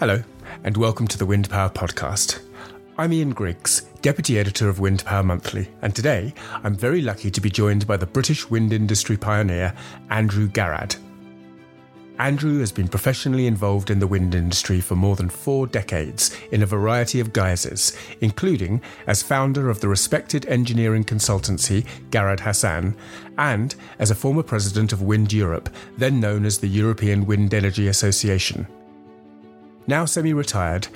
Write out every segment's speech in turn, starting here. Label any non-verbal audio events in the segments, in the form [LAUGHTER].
Hello, and welcome to the Wind Power Podcast. I'm Ian Griggs, Deputy Editor of Windpower Monthly, and today I'm very lucky to be joined by the British wind industry pioneer, Andrew Garrad. Andrew has been professionally involved in the wind industry for more than four decades in a variety of guises, including as founder of the respected engineering consultancy Garrad Hassan and as a former president of WindEurope, then known as the European Wind Energy Association. Now semi retired,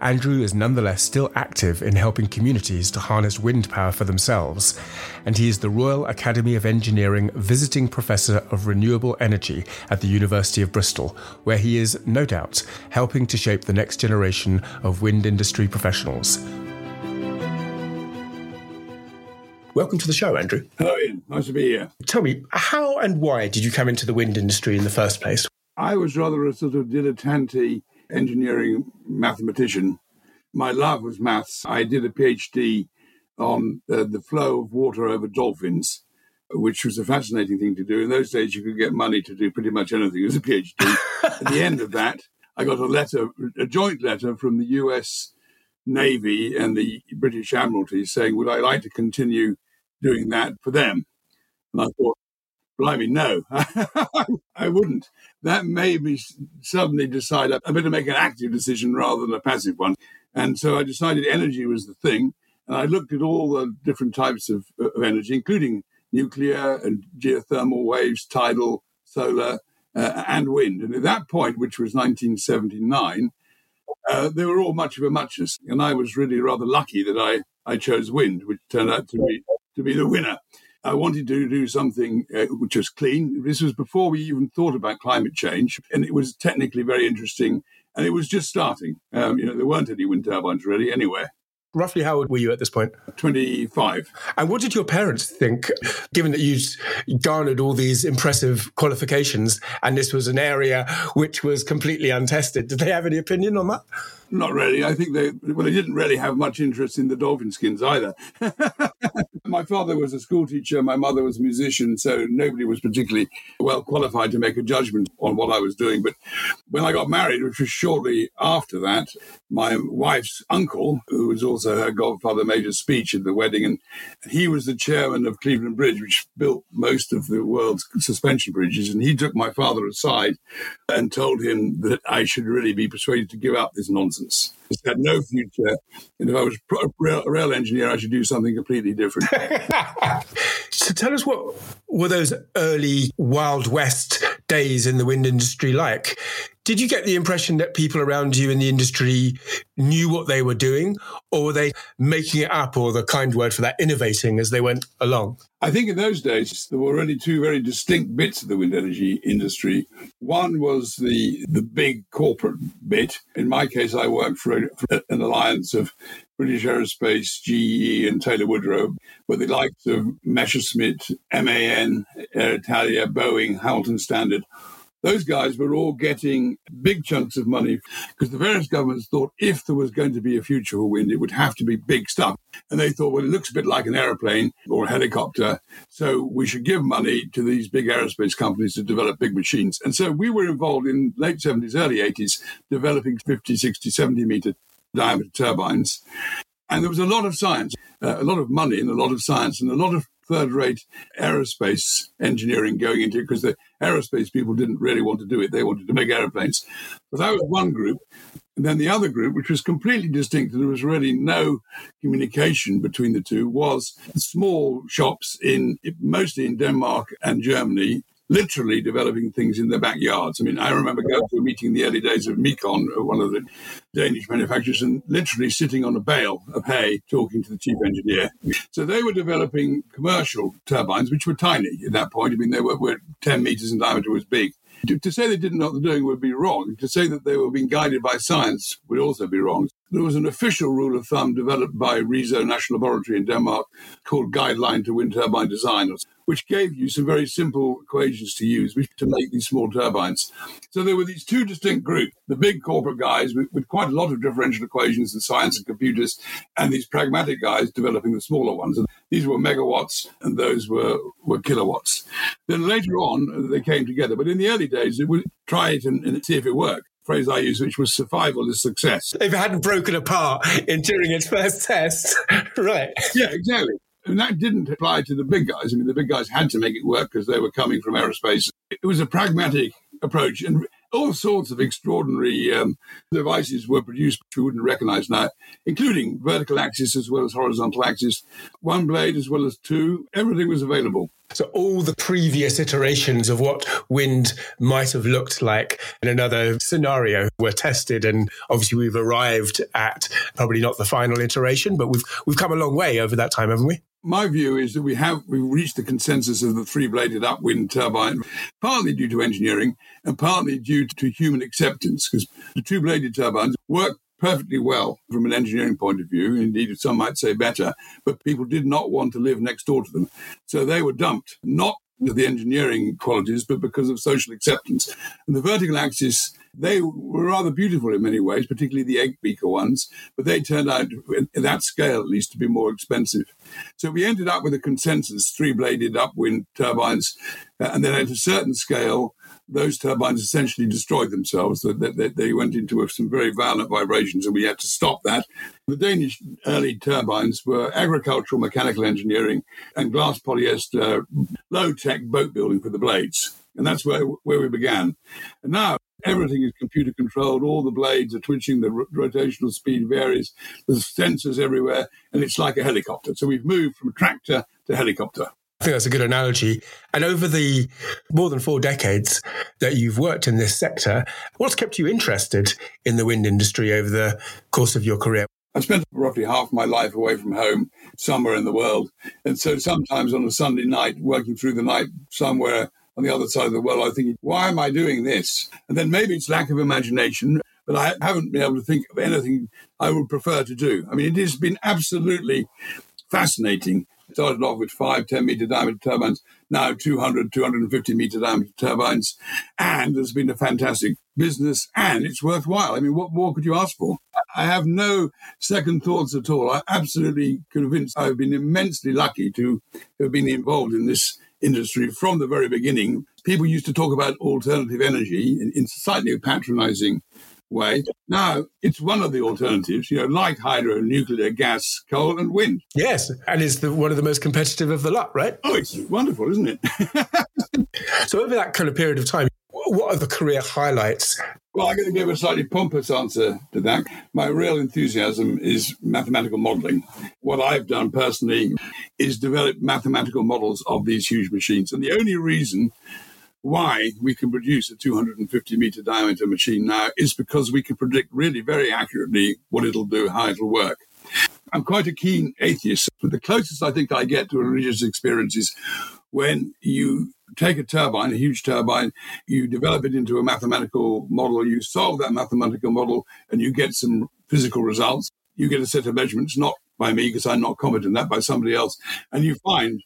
Andrew is nonetheless still active in helping communities to harness wind power for themselves, and he is the Royal Academy of Engineering Visiting Professor of Renewable Energy at the University of Bristol, where he is, no doubt, helping to shape the next generation of wind industry professionals. Welcome to the show, Andrew. Hello, Ian. Nice to be here. Tell me, how and why did you come into the wind industry in the first place? I was rather a sort of dilettante engineering mathematician. My love was maths. I did a PhD on uh, the flow of water over dolphins, which was a fascinating thing to do. In those days, you could get money to do pretty much anything as a PhD. [LAUGHS] At the end of that, I got a letter, a joint letter from the US Navy and the British Admiralty saying, Would I like to continue doing that for them? And I thought, Blimey, no, [LAUGHS] I wouldn't. That made me suddenly decide I better make an active decision rather than a passive one. And so I decided energy was the thing. And I looked at all the different types of, of energy, including nuclear and geothermal waves, tidal, solar, uh, and wind. And at that point, which was 1979, uh, they were all much of a muchness. And I was really rather lucky that I, I chose wind, which turned out to be, to be the winner. I wanted to do something uh, which was clean. This was before we even thought about climate change, and it was technically very interesting. And it was just starting. Um, you know, there weren't any wind turbines really anywhere. Roughly, how old were you at this point? 25. And what did your parents think, given that you'd garnered all these impressive qualifications and this was an area which was completely untested? Did they have any opinion on that? Not really. I think they well, they didn't really have much interest in the dolphin skins either. [LAUGHS] my father was a school teacher, my mother was a musician, so nobody was particularly well qualified to make a judgment on what I was doing. But when I got married, which was shortly after that, my wife's uncle, who was also her godfather, made a speech at the wedding, and he was the chairman of Cleveland Bridge, which built most of the world's suspension bridges. And he took my father aside and told him that I should really be persuaded to give up this nonsense. It had no future. And if I was a rail engineer, I should do something completely different. [LAUGHS] so tell us what were those early Wild West days in the wind industry like? Did you get the impression that people around you in the industry knew what they were doing, or were they making it up, or the kind word for that, innovating as they went along? I think in those days there were only two very distinct bits of the wind energy industry. One was the the big corporate bit. In my case, I worked for, a, for an alliance of British Aerospace, GE, and Taylor Woodrow, with the likes of Messerschmitt, MAN, Aeritalia, Boeing, Hamilton Standard those guys were all getting big chunks of money because the various governments thought if there was going to be a future for wind, it would have to be big stuff. And they thought, well, it looks a bit like an aeroplane or a helicopter. So we should give money to these big aerospace companies to develop big machines. And so we were involved in late 70s, early 80s, developing 50, 60, 70 meter diameter turbines. And there was a lot of science, uh, a lot of money and a lot of science and a lot of third rate aerospace engineering going into it because the aerospace people didn't really want to do it. They wanted to make airplanes. But that was one group. And then the other group, which was completely distinct, and there was really no communication between the two, was small shops in mostly in Denmark and Germany literally developing things in their backyards. I mean, I remember going to a meeting in the early days of Micon, uh, one of the Danish manufacturers, and literally sitting on a bale of hay talking to the chief engineer. So they were developing commercial turbines, which were tiny at that point. I mean, they were, were 10 meters in diameter was big. To, to, say they didn't know what they're doing would be wrong. To say that they were being guided by science would also be wrong. There was an official rule of thumb developed by Risø National Laboratory in Denmark called Guideline to Wind Turbine Design, which gave you some very simple equations to use to make these small turbines. So there were these two distinct groups the big corporate guys with, with, quite a lot of differential equations and science and computers, and these pragmatic guys developing the smaller ones. And these were megawatts, and those were, were kilowatts. Then later on, they came together. But in the early days, it would try it and, and see if it worked. Phrase I use, which was survival is success. If it hadn't broken apart in during its first test, [LAUGHS] right? Yeah, exactly. And that didn't apply to the big guys. I mean, the big guys had to make it work because they were coming from aerospace. It was a pragmatic approach. And all sorts of extraordinary um, devices were produced which we wouldn't recognize now, including vertical axis as well as horizontal axis, one blade as well as two. Everything was available. So all the previous iterations of what wind might have looked like in another scenario were tested, and obviously we've arrived at probably not the final iteration, but we've we've come a long way over that time, haven't we? My view is that we have we've reached the consensus of the three-bladed upwind turbine, partly due to engineering and partly due to human acceptance, because the two-bladed turbines work perfectly well from an engineering point of view. Indeed, some might say better, but people did not want to live next door to them, so they were dumped. Not the engineering qualities, but because of social acceptance. And the vertical axis they were rather beautiful in many ways, particularly the egg beater ones, but they turned out, at that scale at least, to be more expensive. So we ended up with a consensus three bladed upwind turbines. Uh, and then at a certain scale, those turbines essentially destroyed themselves. They, they, went into some very violent vibrations, and we had to stop that. The Danish early turbines were agricultural mechanical engineering and glass polyester low tech boat building for the blades. And that's where, where we began. And now Everything is computer controlled. All the blades are twitching. The rotational speed varies. There's sensors everywhere, and it's like a helicopter. So we've moved from tractor to helicopter. I think that's a good analogy. And over the more than four decades that you've worked in this sector, what's kept you interested in the wind industry over the course of your career? I spent roughly half my life away from home, somewhere in the world. And so sometimes on a Sunday night, working through the night somewhere on the other side of the world, I'm thinking, why am I doing this? And then maybe it's lack of imagination, but I haven't been able to think of anything I would prefer to do. I mean, it has been absolutely fascinating. It started off with five, 10 meter diameter turbines, now 200, 250 meter diameter turbines. And there's been a fantastic business and it's worthwhile. I mean, what more could you ask for? I have no second thoughts at all. I'm absolutely convinced I've been immensely lucky to have been involved in this industry from the very beginning. People used to talk about alternative energy in, in slightly patronizing way. Now it's one of the alternatives, you know, like hydro, nuclear, gas, coal, and wind. Yes, and it's the, one of the most competitive of the lot, right? Oh, it's wonderful, isn't it? [LAUGHS] so over that kind of period of time, what are the career highlights? Well, I'm going to give a slightly pompous answer to that. My real enthusiasm is mathematical modeling. What I've done personally is develop mathematical models of these huge machines. And the only reason why we can produce a 250 meter diameter machine now is because we can predict really very accurately what it'll do, how it'll work. I'm quite a keen atheist, but the closest I think I get to a religious experience is when you take a turbine, a huge turbine, you develop it into a mathematical model, you solve that mathematical model, and you get some physical results. You get a set of measurements, not by me because I'm not competent that, by somebody else. And you find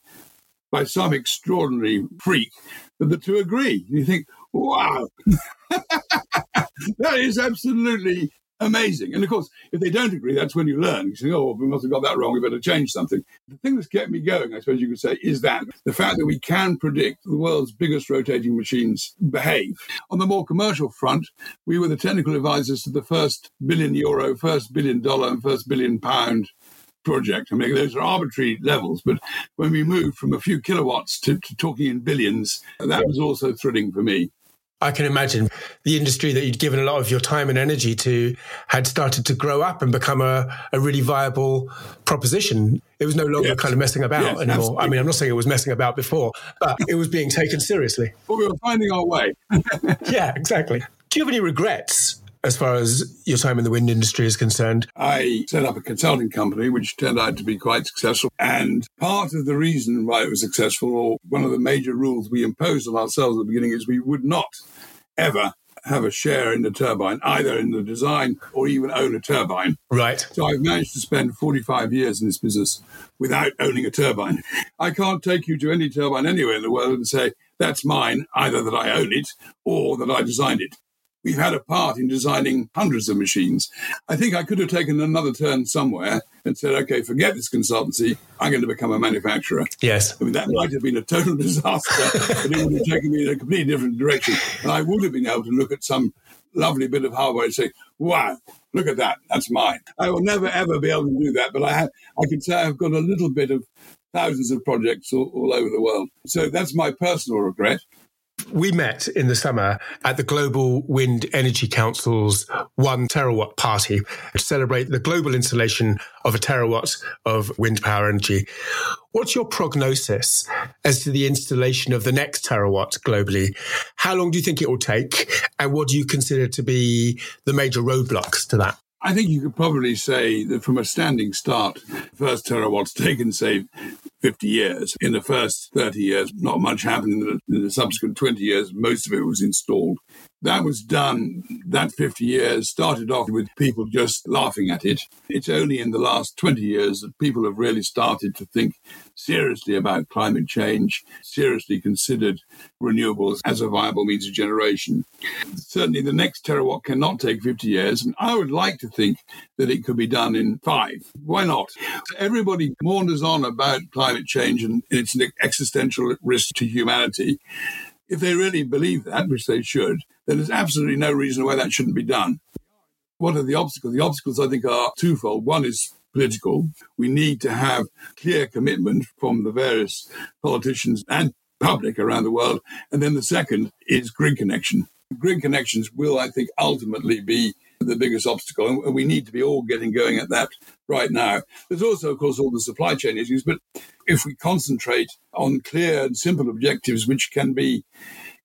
by some extraordinary freak that the two agree. You think, wow, [LAUGHS] that is absolutely amazing. And of course, if they don't agree, that's when you learn. You say, oh, we must have got that wrong. We better change something. The thing that's kept me going, I suppose you could say, is that the fact that we can predict the world's biggest rotating machines behave. On the more commercial front, we were the technical advisors to the first billion euro, first billion dollar, and first billion pound project. I mean, those are arbitrary levels, but when we moved from a few kilowatts to, to talking in billions, that was also thrilling for me. I can imagine the industry that you'd given a lot of your time and energy to had started to grow up and become a, a really viable proposition. It was no longer yes. kind of messing about yes, anymore. Absolutely. I mean, I'm not saying it was messing about before, but it was being taken seriously. But we were finding our way. [LAUGHS] yeah, exactly. Do you have any regrets as far as your time in the wind industry is concerned? I set up a consulting company, which turned out to be quite successful. And part of the reason why it was successful, or one of the major rules we imposed on ourselves at the beginning, is we would not ever have a share in the turbine, either in the design or even own a turbine. Right. So I've managed to spend 45 years in this business without owning a turbine. [LAUGHS] I can't take you to any turbine anywhere in the world and say, that's mine, either that I own it or that I designed it. We've had a part in designing hundreds of machines. I think I could have taken another turn somewhere and said, okay, forget this consultancy. I'm going to become a manufacturer. Yes. I mean, that might have been a total [LAUGHS] disaster, but it would have taken me in a completely different direction. And I would have been able to look at some lovely bit of hardware and say, wow, look at that. That's mine. I will never, ever be able to do that. But I, have, I can say I've got a little bit of thousands of projects all, all over the world. So that's my personal regret we met in the summer at the Global Wind Energy Council's one terawatt party to celebrate the global installation of a terawatt of wind power energy. What's your prognosis as to the installation of the next terawatt globally? How long do you think it will take? And what do you consider to be the major roadblocks to that? I think you could probably say that from a standing start, first terawatt's [LAUGHS] taken, say, 50 years. In the first 30 years, not much happened. In the, in the subsequent 20 years, most of it was installed. That was done, that 50 years started off with people just laughing at it. It's only in the last 20 years that people have really started to think seriously about climate change, seriously considered renewables as a viable means of generation. Certainly, the next terawatt cannot take 50 years, and I would like to think that it could be done in five. Why not? Everybody maunders on about climate change and its existential risk to humanity. If they really believe that, which they should, then there's absolutely no reason why that shouldn't be done. What are the obstacles? The obstacles, I think, are twofold. One is political. We need to have clear commitment from the various politicians and public around the world. And then the second is grid connection. Grid connections will, I think, ultimately be the biggest obstacle. And we need to be all getting going at that right now. There's also, of course, all the supply chain issues. But if we concentrate on clear and simple objectives, which can be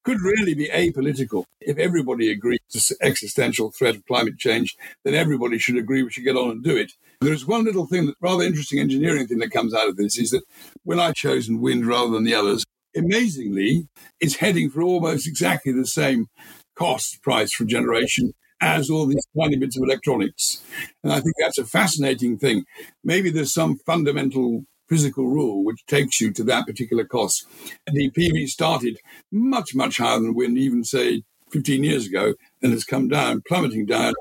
could really be apolitical. If everybody agrees the existential threat of climate change, then everybody should agree we should get on and do it. There's one little thing, that rather interesting engineering thing that comes out of this is that when I've chosen wind rather than the others, amazingly, it's heading for almost exactly the same cost price for generation as all these tiny bits of electronics. And I think that's a fascinating thing. Maybe there's some fundamental physical rule which takes you to that particular cost. And the PV started much, much higher than wind, even say 15 years ago, and has come down, plummeting down.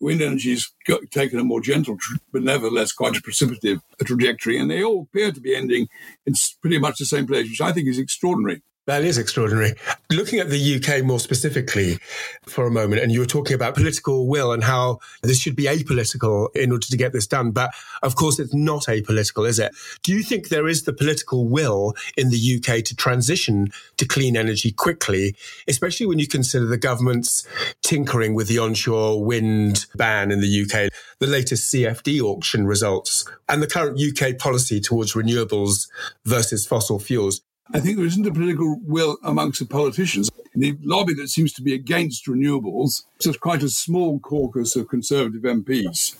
Wind energy's taken a more gentle, but nevertheless quite a precipitative trajectory, and they all appear to be ending in pretty much the same place, which I think is extraordinary. That is extraordinary. Looking at the UK more specifically for a moment, and you were talking about political will and how this should be apolitical in order to get this done. But of course, it's not apolitical, is it? Do you think there is the political will in the UK to transition to clean energy quickly, especially when you consider the government's tinkering with the onshore wind ban in the UK, the latest CFD auction results, and the current UK policy towards renewables versus fossil fuels? I think there isn't a political will amongst the politicians. The lobby that seems to be against renewables is quite a small caucus of Conservative MPs.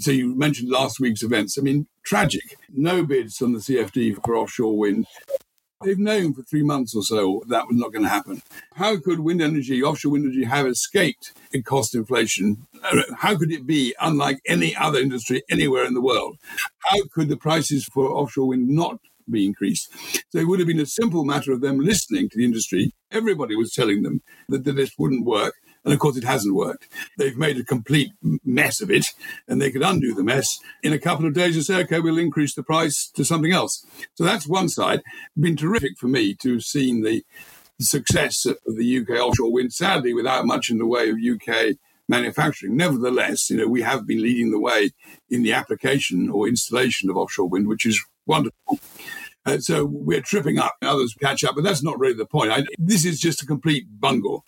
So you mentioned last week's events. I mean, tragic. No bids on the CFD for offshore wind. They've known for three months or so that was not going to happen. How could wind energy, offshore wind energy, have escaped in cost inflation? How could it be unlike any other industry anywhere in the world? How could the prices for offshore wind not be increased. So it would have been a simple matter of them listening to the industry. Everybody was telling them that, that this wouldn't work. And of course, it hasn't worked. They've made a complete mess of it, and they could undo the mess in a couple of days and say, okay, we'll increase the price to something else. So that's one side. Been terrific for me to have seen the success of the UK offshore wind, sadly, without much in the way of UK manufacturing. Nevertheless, you know, we have been leading the way in the application or installation of offshore wind, which is wonderful. And so we're tripping up, others catch up, but that's not really the point. I, this is just a complete bungle.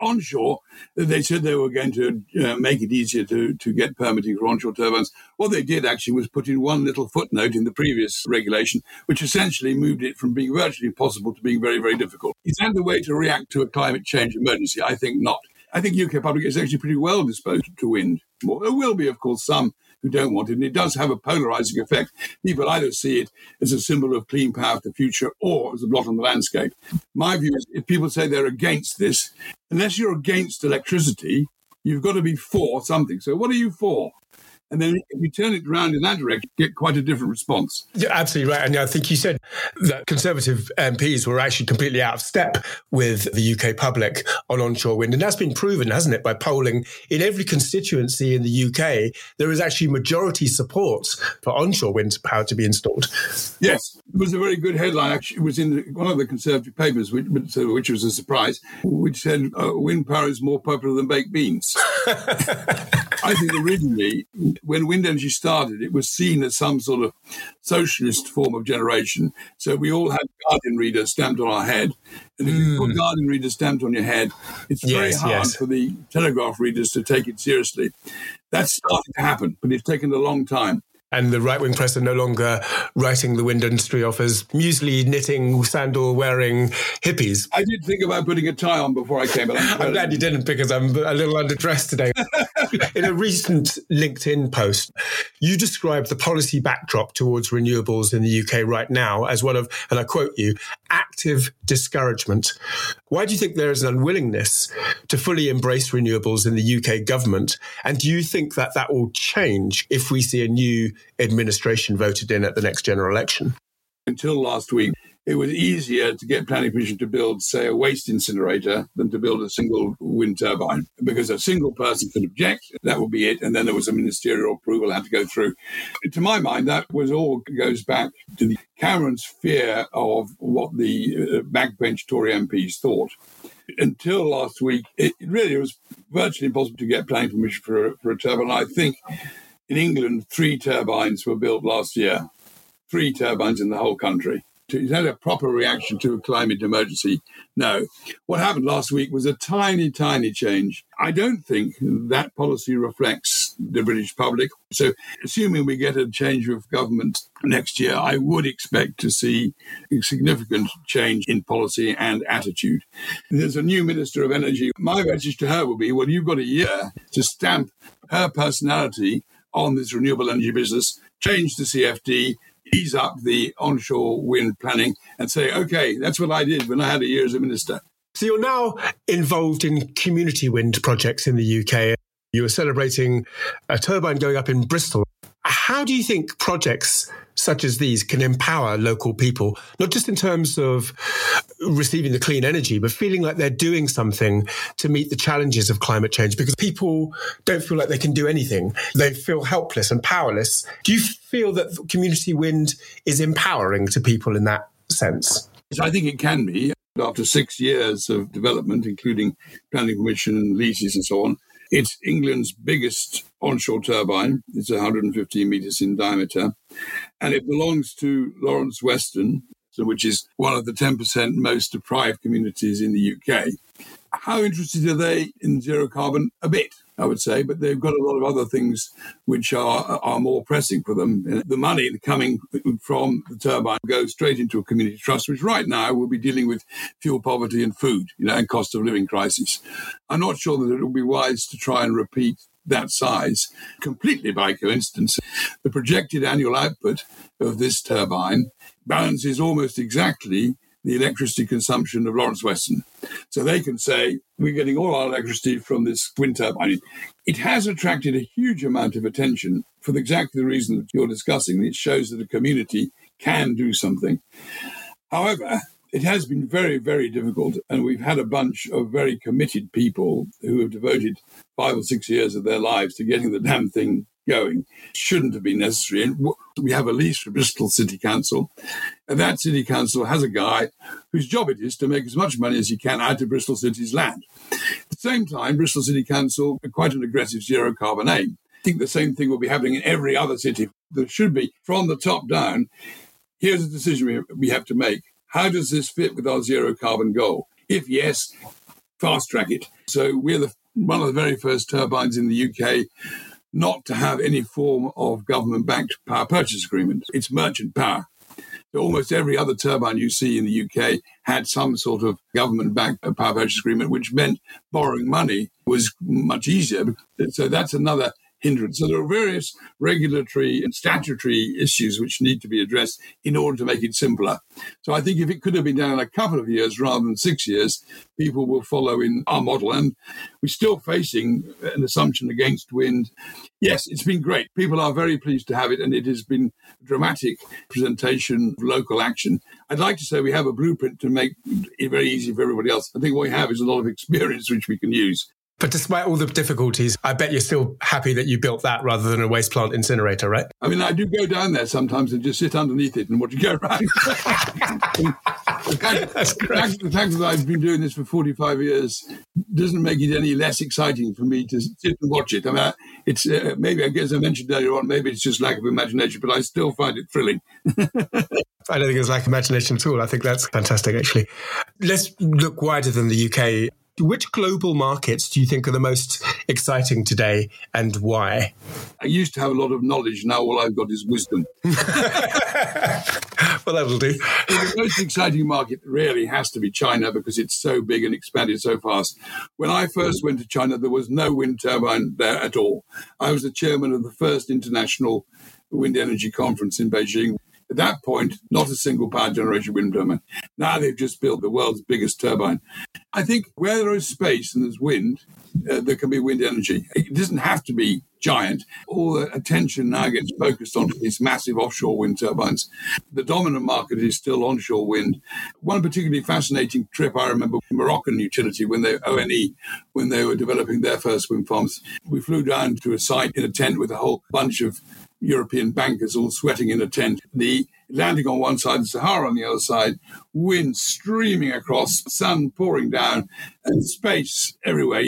Onshore, they said they were going to uh, make it easier to, to get permitting for onshore turbines. What they did actually was put in one little footnote in the previous regulation, which essentially moved it from being virtually impossible to being very, very difficult. Is that the way to react to a climate change emergency? I think not. I think UK public is actually pretty well disposed to wind. Well, there will be, of course, some who don't want it. And it does have a polarizing effect. People either see it as a symbol of clean power for the future or as a blot on the landscape. My view is if people say they're against this, unless you're against electricity, you've got to be for something. So what are you for? And then if you turn it around in that direction, you get quite a different response. Yeah, absolutely right. And I think you said that Conservative MPs were actually completely out of step with the UK public on onshore wind. And that's been proven, hasn't it, by polling in every constituency in the UK, there is actually majority support for onshore wind power to be installed. Yes, it was a very good headline. Actually, it was in one of the Conservative papers, which, which was a surprise, which said uh, wind power is more popular than baked beans. [LAUGHS] I think originally, when wind energy started, it was seen as some sort of socialist form of generation. So we all had Guardian reader stamped on our head. And if mm. you put hmm. Guardian reader stamped on your head, it's yes, very hard yes. for the Telegraph readers to take it seriously. That's starting to happen, but it's taken a long time and the right wing press are no longer writing the wind industry off as muesli knitting, sandal wearing hippies. I did think about putting a tie on before I came, but I'm, I'm glad you didn't because I'm a little underdressed today. [LAUGHS] In a recent LinkedIn post, you described the policy backdrop towards renewables in the UK right now as one of, and I quote you, active discouragement. Why do you think there is an unwillingness to fully embrace renewables in the UK government? And do you think that that will change if we see a new administration voted in at the next general election? Until last week, it was easier to get planning permission to build, say, a waste incinerator than to build a single wind turbine because a single person could object. That would be it. And then there was a ministerial approval had to go through. To my mind, that was all goes back to the Cameron's fear of what the uh, backbench Tory MPs thought. Until last week, it really was virtually impossible to get planning permission for a, for a turbine. I think in England, three turbines were built last year, three turbines in the whole country. Is that a proper reaction to a climate emergency? No. What happened last week was a tiny, tiny change. I don't think that policy reflects the British public. So, assuming we get a change of government next year, I would expect to see a significant change in policy and attitude. There's a new Minister of Energy. My message to her will be well, you've got a year to stamp her personality on this renewable energy business, change the CFD, ease up the onshore wind planning, and say, okay, that's what I did when I had a year as a minister. So you're now involved in community wind projects in the UK. You were celebrating a turbine going up in Bristol. How do you think projects such as these can empower local people, not just in terms of receiving the clean energy, but feeling like they're doing something to meet the challenges of climate change because people don't feel like they can do anything. They feel helpless and powerless. Do you feel that community wind is empowering to people in that sense? I think it can be. After six years of development, including planning permission, and leases, and so on, it's England's biggest onshore turbine. It's 115 meters in diameter, and it belongs to Lawrence Weston, which is one of the 10% most deprived communities in the UK. How interested are they in zero carbon? A bit. I would say, but they've got a lot of other things which are are more pressing for them. Uh, the money coming from the turbine goes straight into a community trust, which right now will be dealing with fuel poverty and food, you know, and cost of living crisis. I'm not sure that it will be wise to try and repeat that size completely by coincidence. The projected annual output of this turbine balances almost exactly the electricity consumption of Lawrence Weston. So they can say, we're getting all our electricity from this wind turbine. It has attracted a huge amount of attention for exactly the reason that you're discussing. It shows that a community can do something. However, it has been very, very difficult, and we've had a bunch of very committed people who have devoted five or six years of their lives to getting the damn thing going. Shouldn't have been necessary. And we have a lease for Bristol City Council, and that City Council has a guy whose job it is to make as much money as he can out of Bristol City's land. At the same time, Bristol City Council are quite an aggressive zero carbon aim. I think the same thing will be happening in every other city. There should be, from the top down, here's a decision we, have to make. How does this fit with our zero carbon goal? If yes, fast track it. So we're the, one of the very first turbines in the UK not to have any form of government backed power purchase agreement. It's merchant power. So almost every other turbine you see in the UK had some sort of government backed power purchase agreement, which meant borrowing money was much easier. So that's another hindrance. So there are various regulatory and statutory issues which need to be addressed in order to make it simpler. So I think if it could have been done in a couple of years rather than six years, people will follow in our model. And we're still facing an assumption against wind. Yes, it's been great. People are very pleased to have it, and it has been a dramatic presentation of local action. I'd like to say we have a blueprint to make it very easy for everybody else. I think what we have is a lot of experience which we can use. But despite all the difficulties, I bet you're still happy that you built that rather than a waste plant incinerator, right? I mean, I do go down there sometimes and just sit underneath it and watch it go around. [LAUGHS] the, fact, That's the, fact, the fact that I've been doing this for 45 years doesn't make it any less exciting for me to sit and watch it. I mean, it's uh, maybe, I guess I mentioned earlier on, maybe it's just lack of imagination, but I still find it thrilling. [LAUGHS] I don't think it's lack of imagination at all. I think that's fantastic, actually. Let's look wider than the UK which global markets do you think are the most exciting today and why? I used to have a lot of knowledge. Now all I've got is wisdom. [LAUGHS] well, that will do. the most exciting market really has to be China because it's so big and expanded so fast. When I first went to China, there was no wind turbine there at all. I was the chairman of the first international wind energy conference in Beijing. At that point, not a single power generation wind turbine. Now they've just built the world's biggest turbine. I think where there is space and there's wind, uh, there can be wind energy. It doesn't have to be giant. All the attention now gets focused on these massive offshore wind turbines. The dominant market is still onshore wind. One particularly fascinating trip I remember with Moroccan utility when they ONE when they were developing their first wind farms. We flew down to a site in a tent with a whole bunch of European bankers all sweating in a tent. The Atlantic on one side, the Sahara on the other side, wind streaming across, sun pouring down, and space everywhere.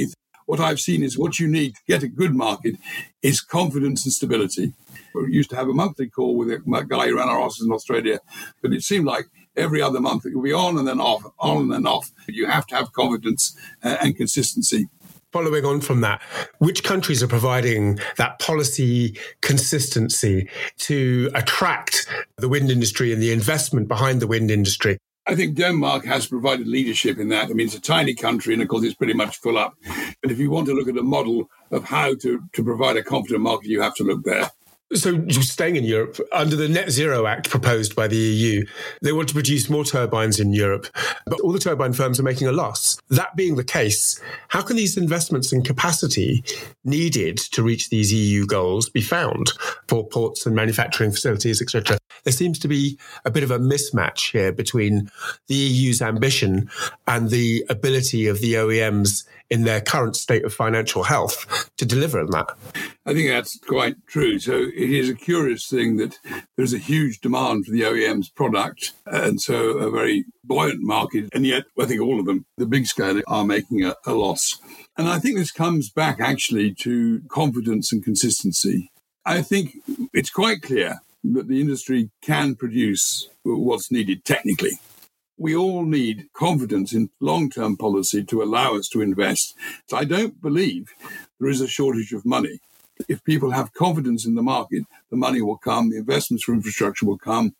What I've seen is what you need to get a good market is confidence and stability. We used to have a monthly call with a guy who ran our offices in Australia, but it seemed like every other month it would be on and then off, on and then off. You have to have confidence uh, and consistency following on from that, which countries are providing that policy consistency to attract the wind industry and the investment behind the wind industry? I think Denmark has provided leadership in that. I mean, it's a tiny country, and of course, it's pretty much full up. But if you want to look at a model of how to, to provide a confident market, you have to look there. So, staying in Europe, under the Net Zero Act proposed by the EU, they want to produce more turbines in Europe, but all the turbine firms are making a loss. That being the case, how can these investments in capacity needed to reach these EU goals be found for ports and manufacturing facilities, etc.? There seems to be a bit of a mismatch here between the EU's ambition and the ability of the OEMs in their current state of financial health to deliver on that. I think that's quite true. So it is a curious thing that there's a huge demand for the OEM's product, and so a very buoyant market, and yet I think all of them, the big scale, are making a, a loss. And I think this comes back actually to confidence and consistency. I think it's quite clear that the industry can produce what's needed technically we all need confidence in long term policy to allow us to invest. So I don't believe there is a shortage of money. If people have confidence in the market, the money will come, the investments for infrastructure will come.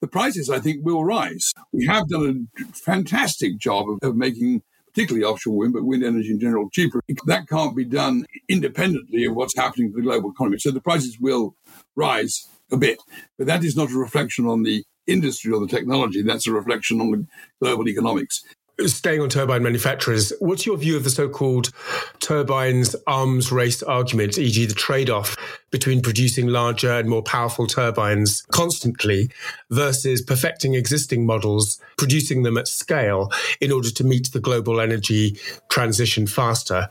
The prices, I think, will rise. We have done a fantastic job of, of making particularly offshore wind, but wind energy in general cheaper. That can't be done independently of what's happening to the global economy. So the prices will rise a bit, but that is not a reflection on the industry or the technology. That's a reflection on the global economics. Staying on turbine manufacturers, what's your view of the so called turbines arms race argument, e.g., the trade off between producing larger and more powerful turbines constantly versus perfecting existing models, producing them at scale in order to meet the global energy transition faster?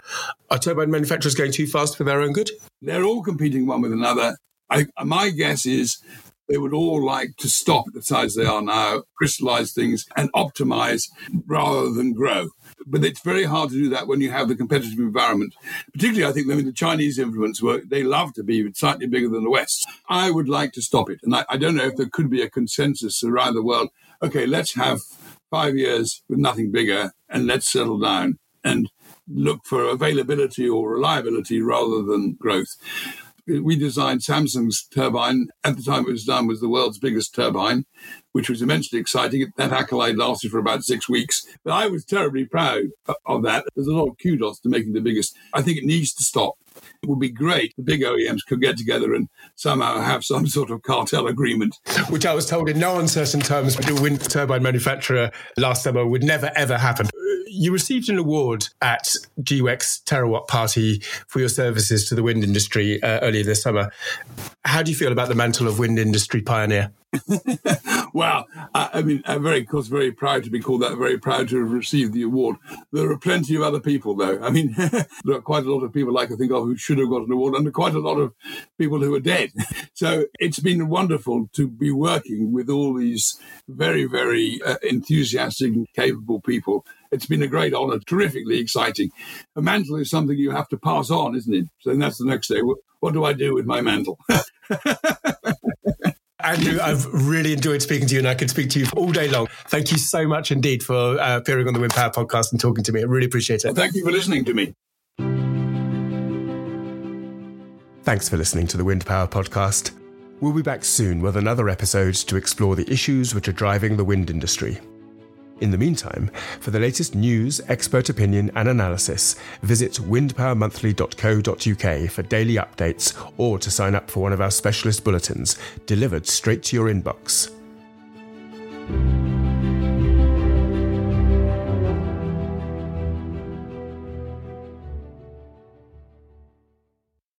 Are turbine manufacturers going too fast for their own good? They're all competing one with another. I, my guess is they would all like to stop the size they are now, crystallize things and optimize rather than grow. But it's very hard to do that when you have the competitive environment. Particularly, I think, I mean, the Chinese influence work, they love to be slightly bigger than the West. I would like to stop it. And I, I don't know if there could be a consensus around the world. Okay, let's have five years with nothing bigger and let's settle down and look for availability or reliability rather than growth We designed Samsung's turbine. At the time it was done, was the world's biggest turbine, which was immensely exciting. That accolade lasted for about six weeks. But I was terribly proud of that. There's a lot of kudos to making the biggest. I think it needs to stop. It would be great the big OEMs could get together and somehow have some [LAUGHS] sort of cartel agreement. Which I was told in no uncertain terms the wind turbine manufacturer last summer would never ever happen. You received an award at GWEC's Terawatt Party for your services to the wind industry uh, earlier this summer. How do you feel about the mantle of wind industry pioneer? [LAUGHS] well, I, I, mean, I'm very, of course, very proud to be called that. Very proud to have received the award. There are plenty of other people, though. I mean, [LAUGHS] there are quite a lot of people I can think of who should have got an award, and quite a lot of people who are dead. [LAUGHS] So it's been wonderful to be working with all these very, very uh, enthusiastic and capable people. It's been a great honor, terrifically exciting. A mantle is something you have to pass on, isn't it? So that's the next day. What do I do with my mantle? Andrew, I've really enjoyed speaking to you and I could speak to you all day long. Thank you so much indeed for uh, appearing on the Wind Power podcast and talking to me. I really appreciate it. Well, thank you for listening to me. Thanks for listening to the Wind Power podcast. We'll be back soon with another episode to explore the issues which are driving the wind industry. In the meantime, for the latest news, expert opinion, and analysis, visit windpowermonthly.co.uk for daily updates or to sign up for one of our specialist bulletins delivered straight to your inbox.